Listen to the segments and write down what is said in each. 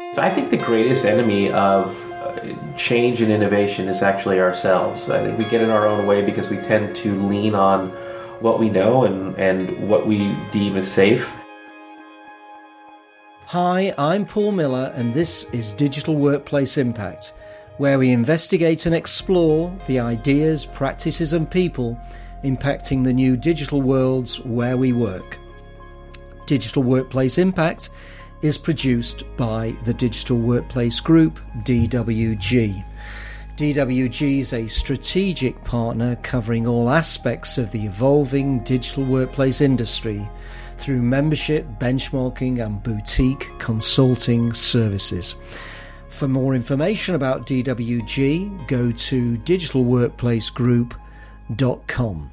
So I think the greatest enemy of uh, change and innovation is actually ourselves. I think we get in our own way because we tend to lean on what we know and, and what we deem as safe. Hi, I'm Paul Miller, and this is Digital Workplace Impact, where we investigate and explore the ideas, practices, and people impacting the new digital worlds where we work. Digital Workplace Impact is produced by the Digital Workplace Group, DWG. DWG is a strategic partner covering all aspects of the evolving digital workplace industry through membership, benchmarking, and boutique consulting services. For more information about DWG, go to digitalworkplacegroup.com.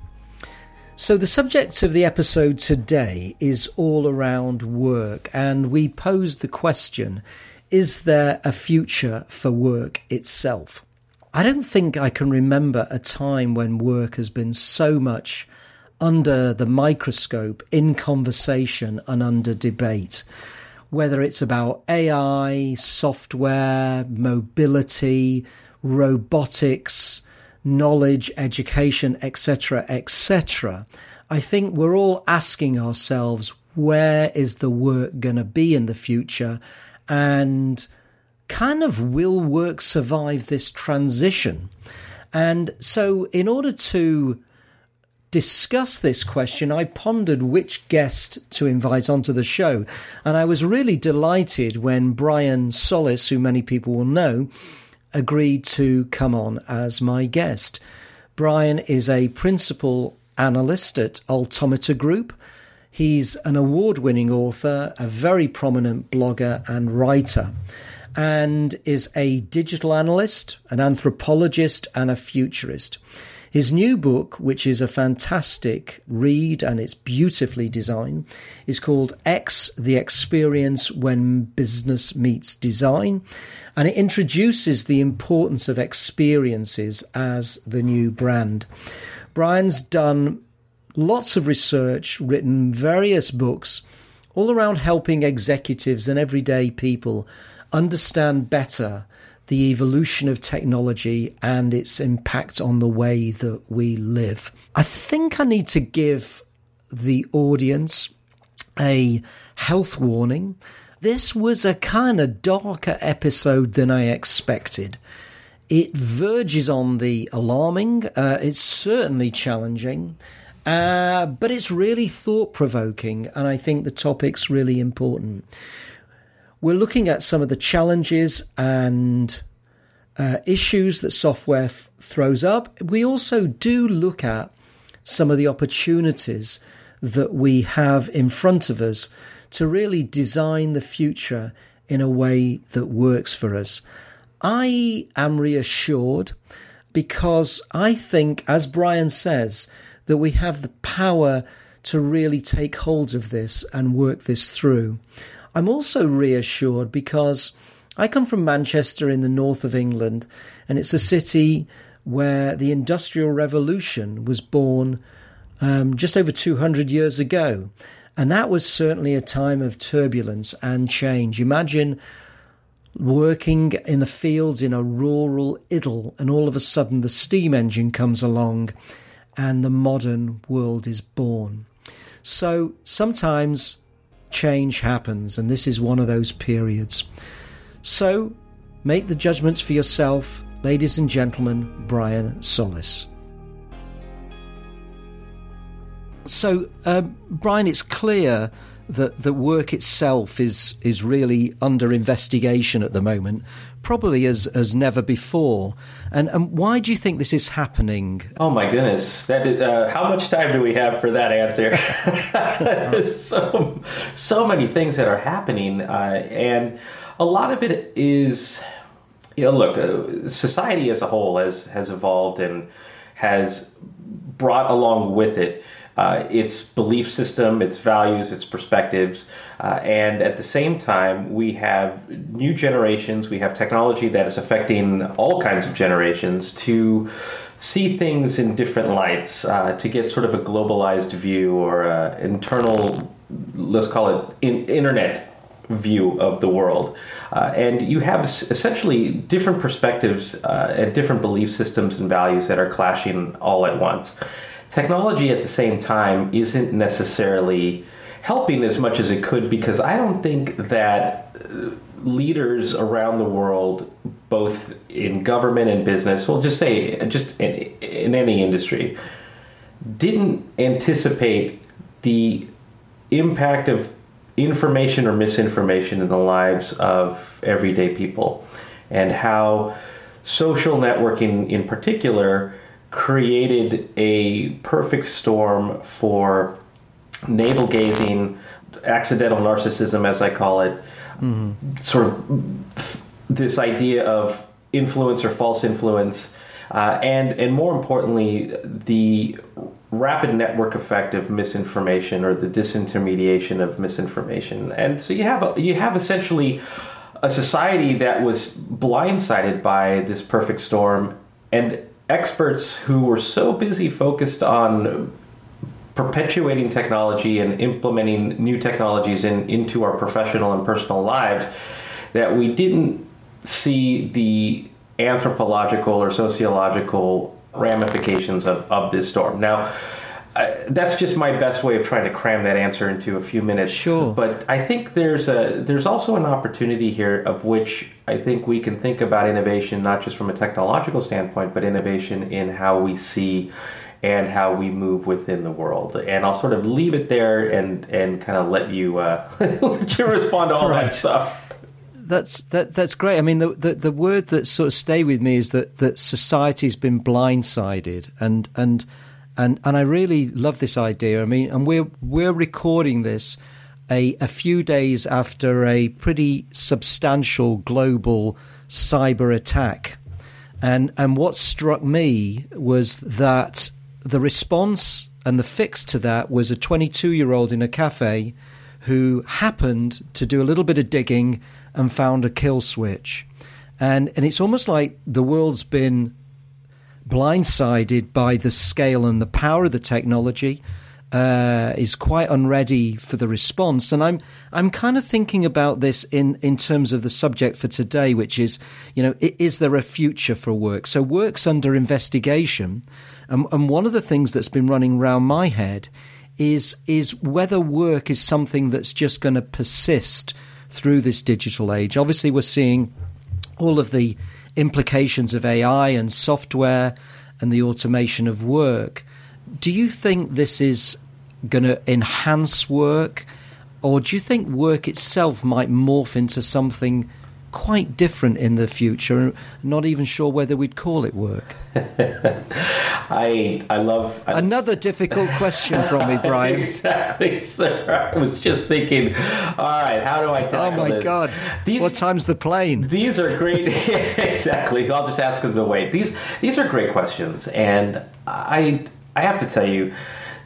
So, the subject of the episode today is all around work, and we pose the question Is there a future for work itself? I don't think I can remember a time when work has been so much under the microscope, in conversation, and under debate. Whether it's about AI, software, mobility, robotics, knowledge, education, etc., etc., I think we're all asking ourselves where is the work going to be in the future and kind of will work survive this transition? And so, in order to discuss this question, I pondered which guest to invite onto the show. And I was really delighted when Brian Solis, who many people will know, agreed to come on as my guest. Brian is a principal analyst at Altimeter Group. He's an award winning author, a very prominent blogger and writer, and is a digital analyst, an anthropologist, and a futurist. His new book, which is a fantastic read and it's beautifully designed, is called X The Experience When Business Meets Design. And it introduces the importance of experiences as the new brand. Brian's done lots of research, written various books, all around helping executives and everyday people understand better the evolution of technology and its impact on the way that we live. I think I need to give the audience a health warning. This was a kind of darker episode than I expected. It verges on the alarming, uh, it's certainly challenging. Uh, but it's really thought provoking, and I think the topic's really important we're looking at some of the challenges and uh, issues that software f- throws up. We also do look at some of the opportunities that we have in front of us to really design the future in a way that works for us. I am reassured because I think, as Brian says, that we have the power to really take hold of this and work this through. I'm also reassured because I come from Manchester in the north of England, and it's a city where the Industrial Revolution was born um, just over 200 years ago. And that was certainly a time of turbulence and change. Imagine working in the fields in a rural idyll, and all of a sudden the steam engine comes along and the modern world is born. So sometimes change happens, and this is one of those periods. So, make the judgments for yourself, ladies and gentlemen, Brian Solis. So, uh, Brian, it's clear that the work itself is is really under investigation at the moment, probably as as never before. And and why do you think this is happening? Oh my goodness! That is, uh, how much time do we have for that answer? so so many things that are happening, uh, and a lot of it is, you know, look, uh, society as a whole has has evolved and has brought along with it uh, its belief system, its values, its perspectives. Uh, and at the same time, we have new generations, we have technology that is affecting all kinds of generations to see things in different lights, uh, to get sort of a globalized view or internal, let's call it in, internet view of the world. Uh, and you have essentially different perspectives uh, and different belief systems and values that are clashing all at once. Technology at the same time isn't necessarily helping as much as it could because I don't think that uh, leaders around the world, both in government and business, we'll just say just in, in any industry, didn't anticipate the impact of information or misinformation in the lives of everyday people and how social networking in particular created a perfect storm for navel gazing, accidental narcissism, as I call it, mm-hmm. sort of this idea of influence or false influence, uh, and and more importantly, the rapid network effect of misinformation or the disintermediation of misinformation. And so you have a, you have essentially a society that was blindsided by this perfect storm and experts who were so busy focused on perpetuating technology and implementing new technologies in, into our professional and personal lives that we didn't see the anthropological or sociological ramifications of, of this storm. Now, uh, that's just my best way of trying to cram that answer into a few minutes. Sure. But I think there's a there's also an opportunity here of which I think we can think about innovation not just from a technological standpoint, but innovation in how we see and how we move within the world. And I'll sort of leave it there and and kind of let you uh, let you respond to all right. that stuff. That's that. That's great. I mean, the, the, the word that sort of stay with me is that that society's been blindsided, and and and and I really love this idea. I mean, and we're we're recording this a a few days after a pretty substantial global cyber attack, and and what struck me was that the response and the fix to that was a 22 year old in a cafe who happened to do a little bit of digging and found a kill switch. And, and it's almost like the world's been blindsided by the scale and the power of the technology. Uh, is quite unready for the response, and I'm I'm kind of thinking about this in in terms of the subject for today, which is you know is there a future for work? So work's under investigation, and, and one of the things that's been running around my head is is whether work is something that's just going to persist through this digital age. Obviously, we're seeing all of the implications of AI and software and the automation of work. Do you think this is going to enhance work, or do you think work itself might morph into something quite different in the future. Not even sure whether we'd call it work. I I love I, another difficult question from me, Brian. exactly, sir. I was just thinking. All right, how do I oh tackle Oh my this? God! These, what time's the plane? These are great. exactly. I'll just ask them to wait. These these are great questions, and I I have to tell you.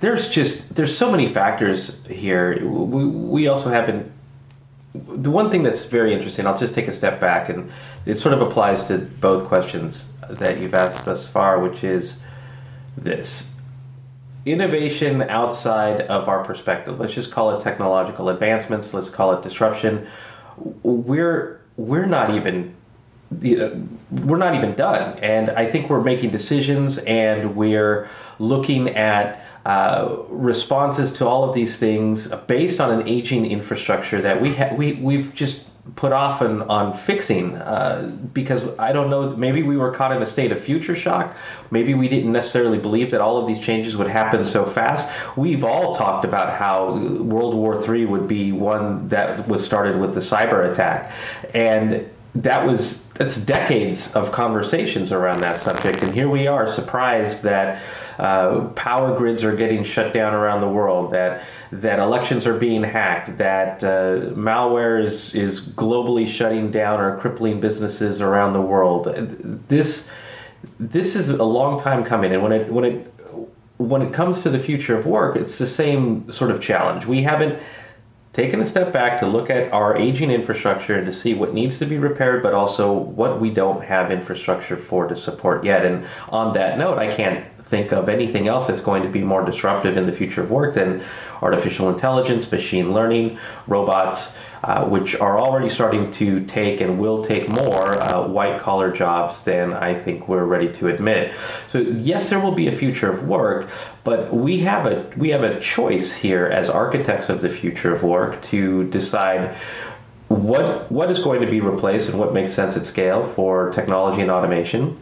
There's just there's so many factors here. We, we also haven't the one thing that's very interesting, I'll just take a step back, and it sort of applies to both questions that you've asked thus far, which is this innovation outside of our perspective. Let's just call it technological advancements. Let's call it disruption. We're we're not even we're not even done, and I think we're making decisions, and we're looking at uh, responses to all of these things based on an aging infrastructure that we ha- we we've just put off on, on fixing uh, because I don't know maybe we were caught in a state of future shock. Maybe we didn't necessarily believe that all of these changes would happen so fast. We've all talked about how World War III would be one that was started with the cyber attack. And that was that's decades of conversations around that subject and here we are surprised that uh, power grids are getting shut down around the world, that that elections are being hacked, that uh, malware is is globally shutting down or crippling businesses around the world. This this is a long time coming, and when it when it when it comes to the future of work, it's the same sort of challenge. We haven't taken a step back to look at our aging infrastructure and to see what needs to be repaired, but also what we don't have infrastructure for to support yet. And on that note, I can't think of anything else that's going to be more disruptive in the future of work than artificial intelligence, machine learning, robots, uh, which are already starting to take and will take more uh, white collar jobs than I think we're ready to admit. So yes, there will be a future of work, but we have a we have a choice here as architects of the future of work to decide what what is going to be replaced and what makes sense at scale for technology and automation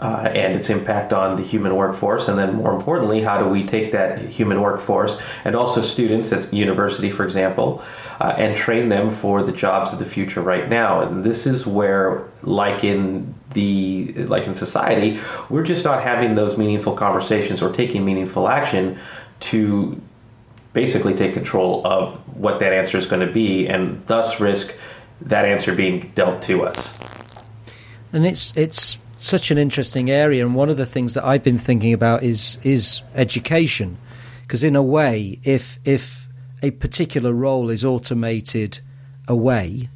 uh, and its impact on the human workforce, and then more importantly, how do we take that human workforce and also students at university, for example, uh, and train them for the jobs of the future right now? And this is where, like in the like in society, we're just not having those meaningful conversations or taking meaningful action to basically take control of what that answer is going to be, and thus risk that answer being dealt to us. And it's it's such an interesting area, and one of the things that I've been thinking about is is education, because in a way, if if a particular role is automated away,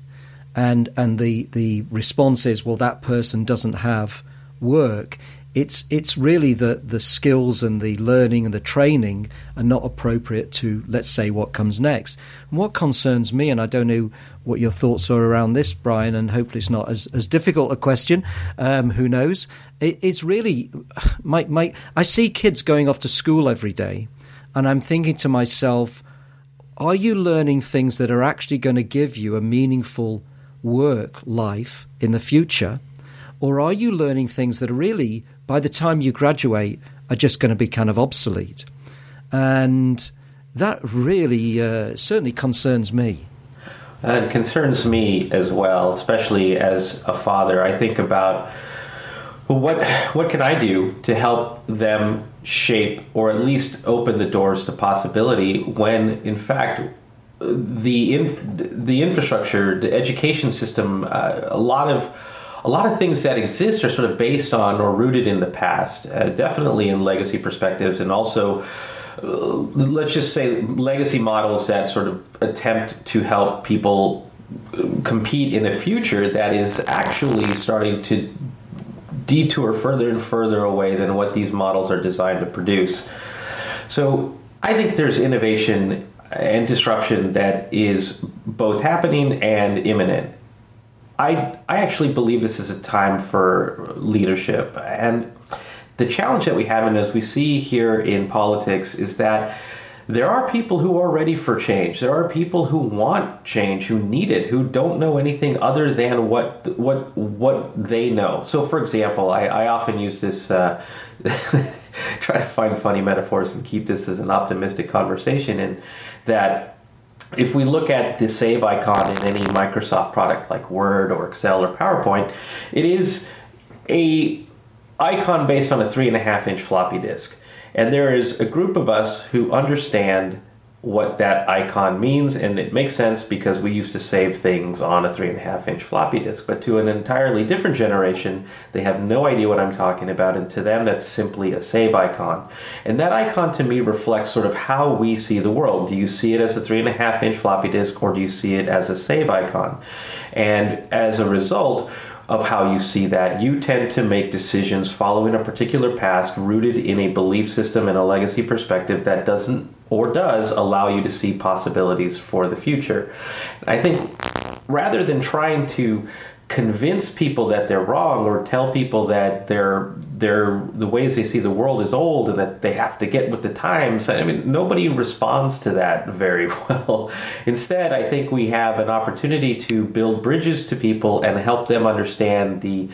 and and the the response is well that person doesn't have work, it's it's really the the skills and the learning and the training are not appropriate to let's say what comes next. And what concerns me, and I don't know what your thoughts are around this, Brian, and hopefully it's not as, as difficult a question. Um, who knows? It, it's really my my. I see kids going off to school every day, and I'm thinking to myself, are you learning things that are actually going to give you a meaningful work life in the future? Or are you learning things that are really by the time you graduate are just going to be kind of obsolete. And that really uh, certainly concerns me. it concerns me as well, especially as a father. I think about well, what what can I do to help them shape or at least open the doors to possibility when, in fact, the in, the infrastructure, the education system, uh, a lot of a lot of things that exist are sort of based on or rooted in the past, uh, definitely in legacy perspectives, and also, uh, let's just say, legacy models that sort of attempt to help people uh, compete in a future that is actually starting to detour further and further away than what these models are designed to produce. So I think there's innovation and disruption that is both happening and imminent. I I actually believe this is a time for leadership, and the challenge that we have, and as we see here in politics, is that there are people who are ready for change. There are people who want change, who need it, who don't know anything other than what what what they know. So, for example, I, I often use this. Uh, try to find funny metaphors and keep this as an optimistic conversation, and that if we look at the save icon in any Microsoft product like Word or Excel or PowerPoint, it is a icon based on a three and a half inch floppy disk. And there is a group of us who understand what that icon means, and it makes sense because we used to save things on a three and a half inch floppy disk. But to an entirely different generation, they have no idea what I'm talking about, and to them, that's simply a save icon. And that icon to me reflects sort of how we see the world. Do you see it as a three and a half inch floppy disk, or do you see it as a save icon? And as a result, of how you see that. You tend to make decisions following a particular past rooted in a belief system and a legacy perspective that doesn't or does allow you to see possibilities for the future. I think rather than trying to convince people that they're wrong or tell people that they're they're the ways they see the world is old and that they have to get with the times i mean nobody responds to that very well instead i think we have an opportunity to build bridges to people and help them understand the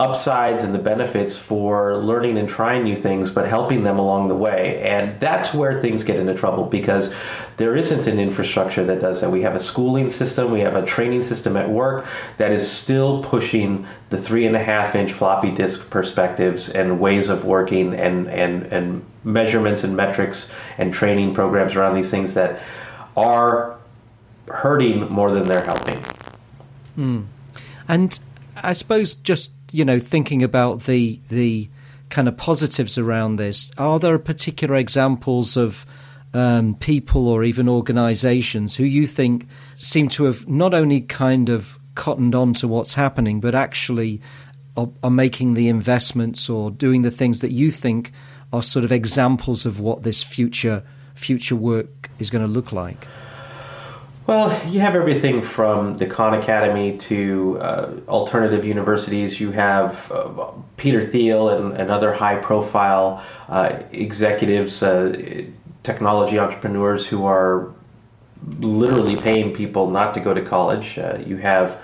upsides and the benefits for learning and trying new things, but helping them along the way. And that's where things get into trouble because there isn't an infrastructure that does that. We have a schooling system, we have a training system at work that is still pushing the three and a half inch floppy disk perspectives and ways of working and, and, and measurements and metrics and training programs around these things that are hurting more than they're helping. Mm. And I suppose just you know, thinking about the the kind of positives around this, are there particular examples of um, people or even organisations who you think seem to have not only kind of cottoned on to what's happening, but actually are, are making the investments or doing the things that you think are sort of examples of what this future future work is going to look like? Well, you have everything from the Khan Academy to uh, alternative universities. You have uh, Peter Thiel and, and other high profile uh, executives, uh, technology entrepreneurs who are literally paying people not to go to college. Uh, you have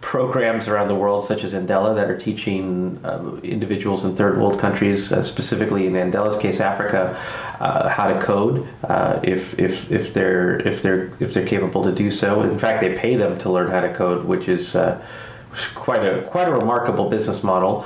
programs around the world, such as Andela, that are teaching um, individuals in third world countries, uh, specifically in Andela's case, Africa, uh, how to code uh, if, if, if they're if they're if they're capable to do so. In fact, they pay them to learn how to code, which is uh, quite a quite a remarkable business model.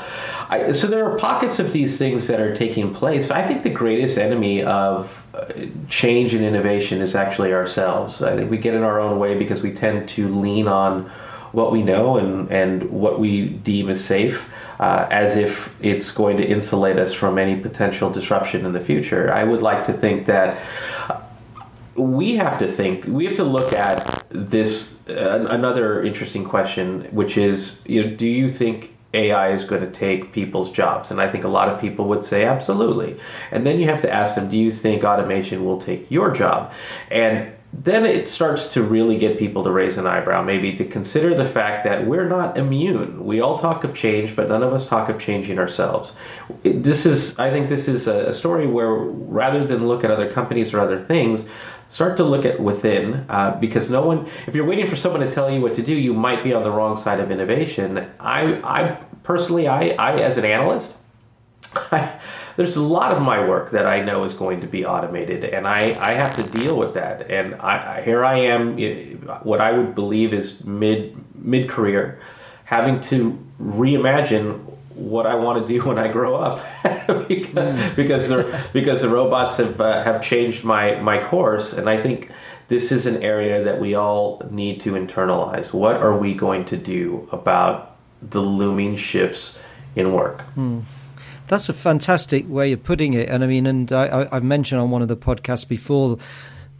I, so there are pockets of these things that are taking place. I think the greatest enemy of uh, change and innovation is actually ourselves. I think we get in our own way because we tend to lean on what we know and, and what we deem as safe uh, as if it's going to insulate us from any potential disruption in the future. I would like to think that we have to think, we have to look at this. Uh, another interesting question, which is, you know, do you think AI is going to take people's jobs? And I think a lot of people would say absolutely. And then you have to ask them, do you think automation will take your job? And then it starts to really get people to raise an eyebrow, maybe to consider the fact that we're not immune. We all talk of change, but none of us talk of changing ourselves. This is, I think, this is a story where rather than look at other companies or other things, start to look at within, uh, because no one, if you're waiting for someone to tell you what to do, you might be on the wrong side of innovation. I, I personally, I, I as an analyst, I, there's a lot of my work that I know is going to be automated, and I, I have to deal with that. And I, here I am, what I would believe is mid mid career, having to reimagine what I want to do when I grow up because, mm. because the because the robots have uh, have changed my my course, and I think this is an area that we all need to internalize. What are we going to do about the looming shifts in work? Mm. That's a fantastic way of putting it. And I mean, and I, have mentioned on one of the podcasts before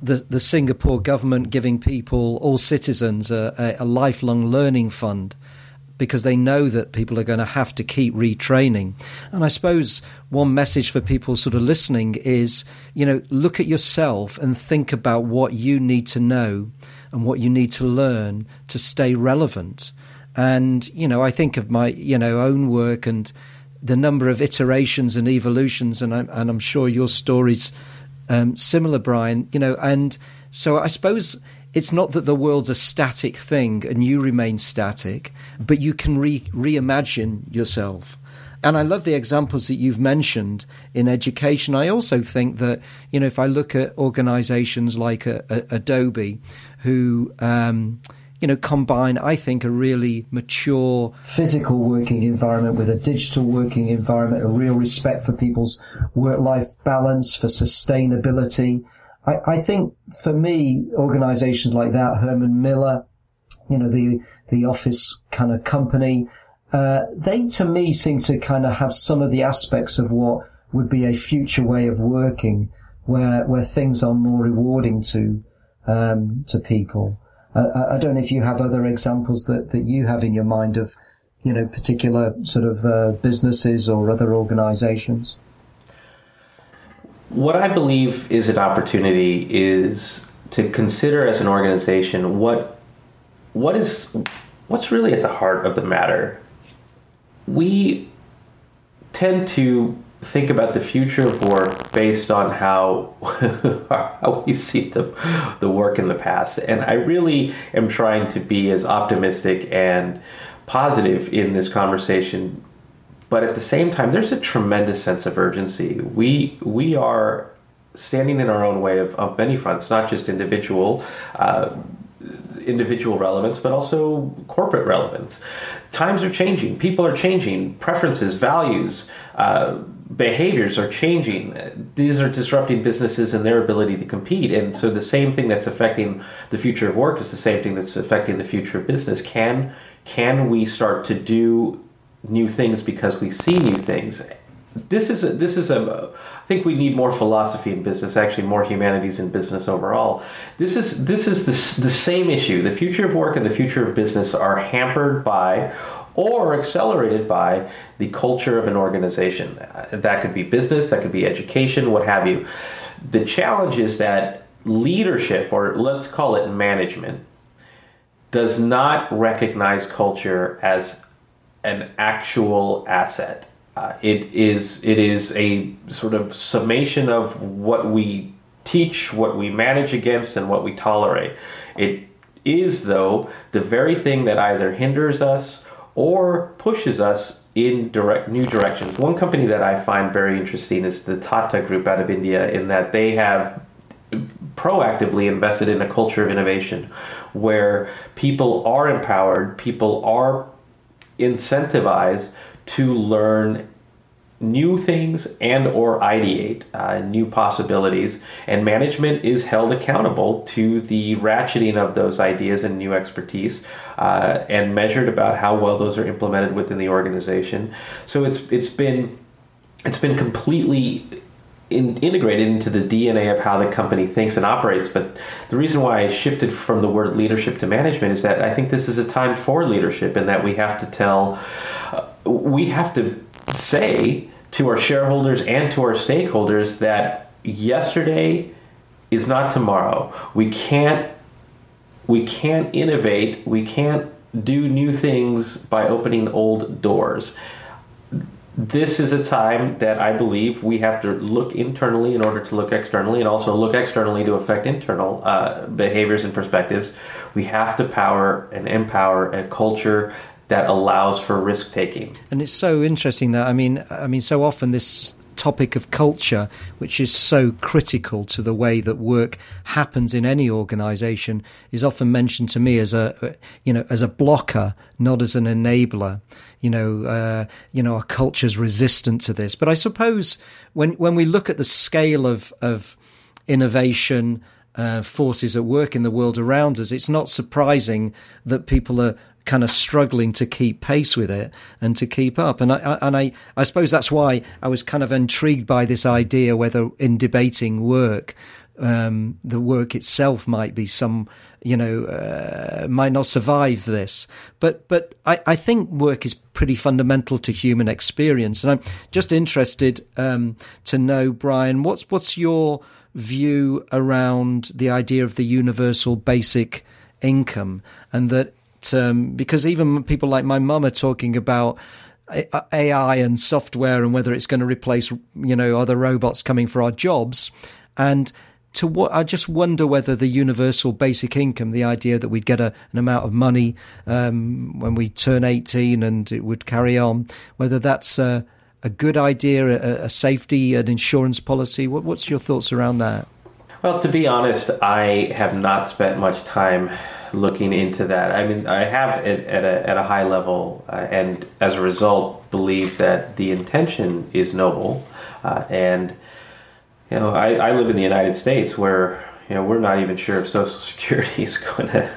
the, the Singapore government giving people, all citizens, a, a, lifelong learning fund because they know that people are going to have to keep retraining. And I suppose one message for people sort of listening is, you know, look at yourself and think about what you need to know and what you need to learn to stay relevant. And, you know, I think of my, you know, own work and, the number of iterations and evolutions, and I'm, and I'm sure your story's um, similar, Brian. You know, and so I suppose it's not that the world's a static thing and you remain static, but you can re- reimagine yourself. And I love the examples that you've mentioned in education. I also think that, you know, if I look at organizations like a, a, Adobe, who, um, you know, combine, I think, a really mature physical working environment with a digital working environment, a real respect for people's work life balance, for sustainability. I, I think for me, organizations like that, Herman Miller, you know, the, the office kind of company, uh, they to me seem to kind of have some of the aspects of what would be a future way of working where, where things are more rewarding to, um, to people. Uh, I don't know if you have other examples that, that you have in your mind of, you know, particular sort of uh, businesses or other organizations. What I believe is an opportunity is to consider as an organization what what is what's really at the heart of the matter. We tend to think about the future of work based on how how we see the the work in the past. And I really am trying to be as optimistic and positive in this conversation. But at the same time, there's a tremendous sense of urgency. We we are standing in our own way of, of many fronts, not just individual. Uh, individual relevance, but also corporate relevance. Times are changing, people are changing, preferences, values, uh, behaviors are changing. These are disrupting businesses and their ability to compete. And so the same thing that's affecting the future of work is the same thing that's affecting the future of business. Can can we start to do new things because we see new things? This is a, this is a I think we need more philosophy in business, actually more humanities in business overall. This is this is the, the same issue. The future of work and the future of business are hampered by or accelerated by the culture of an organization. That could be business, that could be education, what have you. The challenge is that leadership, or let's call it management, does not recognize culture as an actual asset. Uh, it is it is a sort of summation of what we teach, what we manage against, and what we tolerate. It is, though, the very thing that either hinders us or pushes us in direct new directions. One company that I find very interesting is the Tata Group out of India, in that they have proactively invested in a culture of innovation where people are empowered, people are incentivized to learn new things and or ideate uh, new possibilities. And management is held accountable to the ratcheting of those ideas and new expertise uh, and measured about how well those are implemented within the organization. So it's it's been it's been completely in, integrated into the DNA of how the company thinks and operates. But the reason why I shifted from the word leadership to management is that I think this is a time for leadership, and that we have to tell, uh, we have to say to our shareholders and to our stakeholders that yesterday is not tomorrow. We can't we can't innovate, we can't do new things by opening old doors. This is a time that I believe we have to look internally in order to look externally, and also look externally to affect internal uh, behaviors and perspectives. We have to power and empower a culture that allows for risk taking. And it's so interesting that I mean, I mean, so often this topic of culture, which is so critical to the way that work happens in any organization, is often mentioned to me as a, you know, as a blocker, not as an enabler. You know, uh, you know, our culture's resistant to this. But I suppose when when we look at the scale of of innovation. Uh, forces at work in the world around us, it's not surprising that people are kind of struggling to keep pace with it and to keep up. And I, and I, I suppose that's why I was kind of intrigued by this idea whether in debating work, um, the work itself might be some, you know, uh, might not survive this. But, but I, I think work is pretty fundamental to human experience. And I'm just interested, um, to know, Brian, what's, what's your view around the idea of the universal basic income and that um, because even people like my mum are talking about AI and software and whether it's going to replace, you know, other robots coming for our jobs. And to what I just wonder whether the universal basic income, the idea that we'd get a, an amount of money um, when we turn 18 and it would carry on, whether that's a, a good idea, a, a, safety, an insurance policy. What, what's your thoughts around that? Well, to be honest, I have not spent much time looking into that. I mean, I have it at a, at a high level, uh, and as a result, believe that the intention is noble. Uh, and you know, I, I live in the United States where you know we're not even sure if Social Security is going to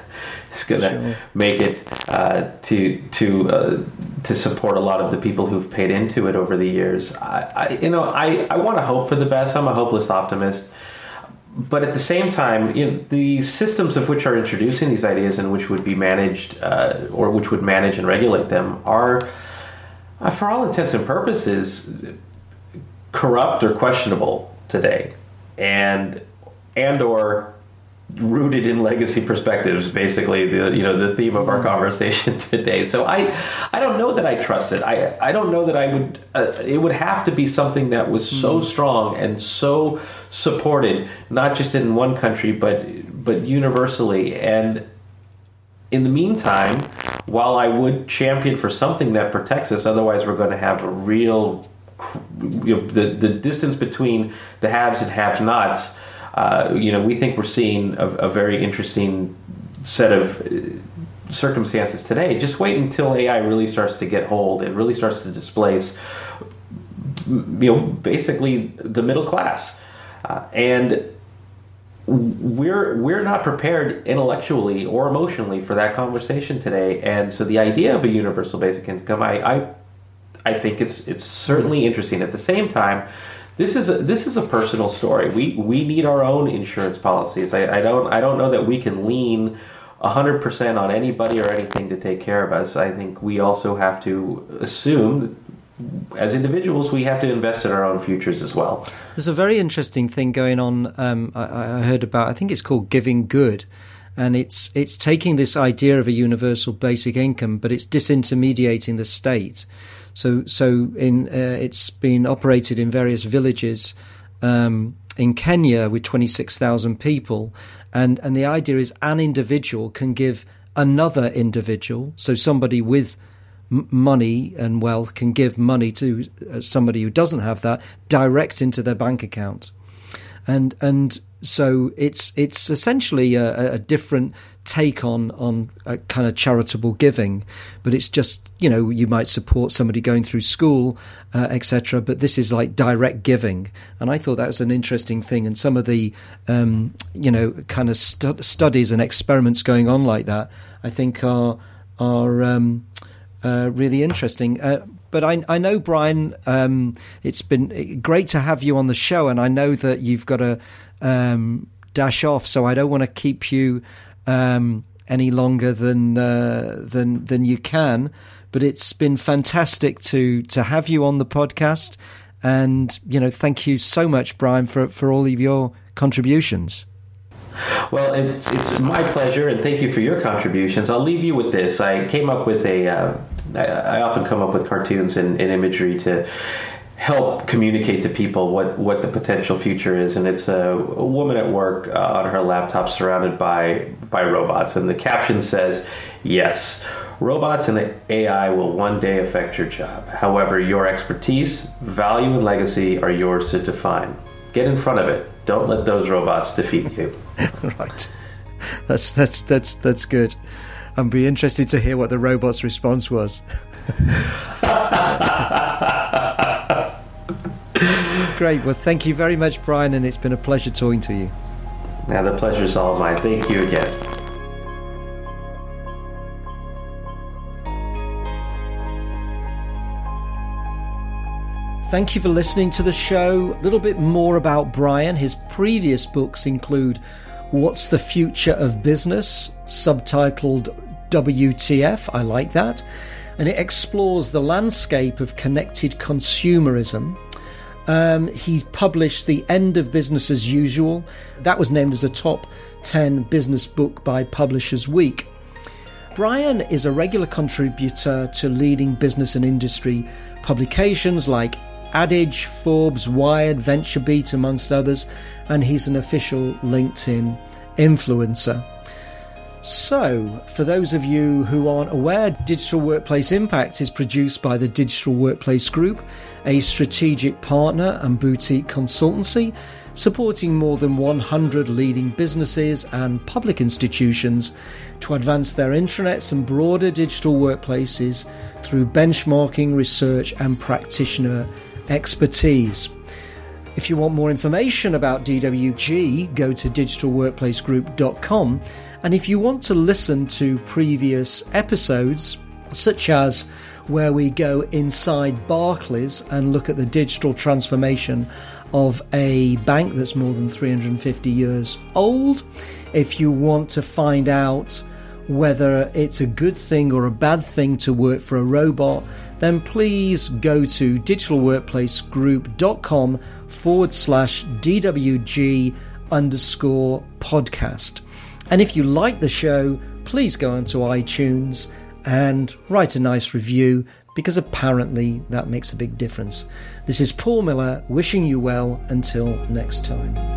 is going to sure. make it uh, to to uh, to support a lot of the people who've paid into it over the years. I, I you know I, I want to hope for the best. I'm a hopeless optimist but at the same time, you know, the systems of which are introducing these ideas and which would be managed uh, or which would manage and regulate them are, uh, for all intents and purposes, corrupt or questionable today, and and or rooted in legacy perspectives basically the you know the theme of our mm-hmm. conversation today so i i don't know that i trust it i i don't know that i would uh, it would have to be something that was so mm-hmm. strong and so supported not just in one country but but universally and in the meantime while i would champion for something that protects us otherwise we're going to have a real you know, the the distance between the haves and have nots uh, you know, we think we're seeing a, a very interesting set of uh, circumstances today. Just wait until AI really starts to get hold and really starts to displace, you know, basically the middle class, uh, and we're we're not prepared intellectually or emotionally for that conversation today. And so the idea of a universal basic income, I I, I think it's it's certainly interesting. At the same time this is a, this is a personal story. We we need our own insurance policies. I, I don't I don't know that we can lean 100% on anybody or anything to take care of us. I think we also have to assume as individuals, we have to invest in our own futures as well. There's a very interesting thing going on. Um, I, I, heard about. I think it's called Giving Good, and it's it's taking this idea of a universal basic income, but it's disintermediating the state. So so in uh, it's been operated in various villages. Um, in Kenya with 26,000 people. And, and the idea is an individual can give another individual, so somebody with money and wealth can give money to uh, somebody who doesn't have that direct into their bank account. And, and so it's, it's essentially a, a different take on on a kind of charitable giving, but it's just you know you might support somebody going through school, uh, etc. But this is like direct giving, and I thought that was an interesting thing. And some of the um, you know kind of stu- studies and experiments going on like that, I think are are um, uh, really interesting. Uh, but I, I, know Brian. Um, it's been great to have you on the show, and I know that you've got to um, dash off, so I don't want to keep you um, any longer than uh, than than you can. But it's been fantastic to to have you on the podcast, and you know, thank you so much, Brian, for for all of your contributions. Well, it's it's my pleasure, and thank you for your contributions. I'll leave you with this. I came up with a. Uh, I, often come up with cartoons and, and imagery to help communicate to people what, what the potential future is. And it's a, a woman at work uh, on her laptop surrounded by, by robots. And the caption says, Yes, robots and AI will one day affect your job. However, your expertise, value, and legacy are yours to define. Get in front of it. Don't let those robots defeat you. right. That's that's that's that's good. I'd be interested to hear what the robot's response was. Great. Well, thank you very much, Brian, and it's been a pleasure talking to you. Yeah, the pleasure's all mine. Thank you again. Thank you for listening to the show. A little bit more about Brian. His previous books include What's the Future of Business, subtitled WTF. I like that. And it explores the landscape of connected consumerism um, he published The End of Business as Usual. That was named as a top 10 business book by Publishers Week. Brian is a regular contributor to leading business and industry publications like Ad Age, Forbes, Wired, VentureBeat, amongst others, and he's an official LinkedIn influencer. So, for those of you who aren't aware, Digital Workplace Impact is produced by the Digital Workplace Group, a strategic partner and boutique consultancy supporting more than 100 leading businesses and public institutions to advance their intranets and broader digital workplaces through benchmarking, research, and practitioner expertise. If you want more information about DWG, go to digitalworkplacegroup.com and if you want to listen to previous episodes, such as where we go inside Barclays and look at the digital transformation of a bank that's more than 350 years old, if you want to find out whether it's a good thing or a bad thing to work for a robot, then please go to digitalworkplacegroup.com forward slash DWG underscore podcast. And if you like the show, please go onto iTunes and write a nice review because apparently that makes a big difference. This is Paul Miller wishing you well until next time.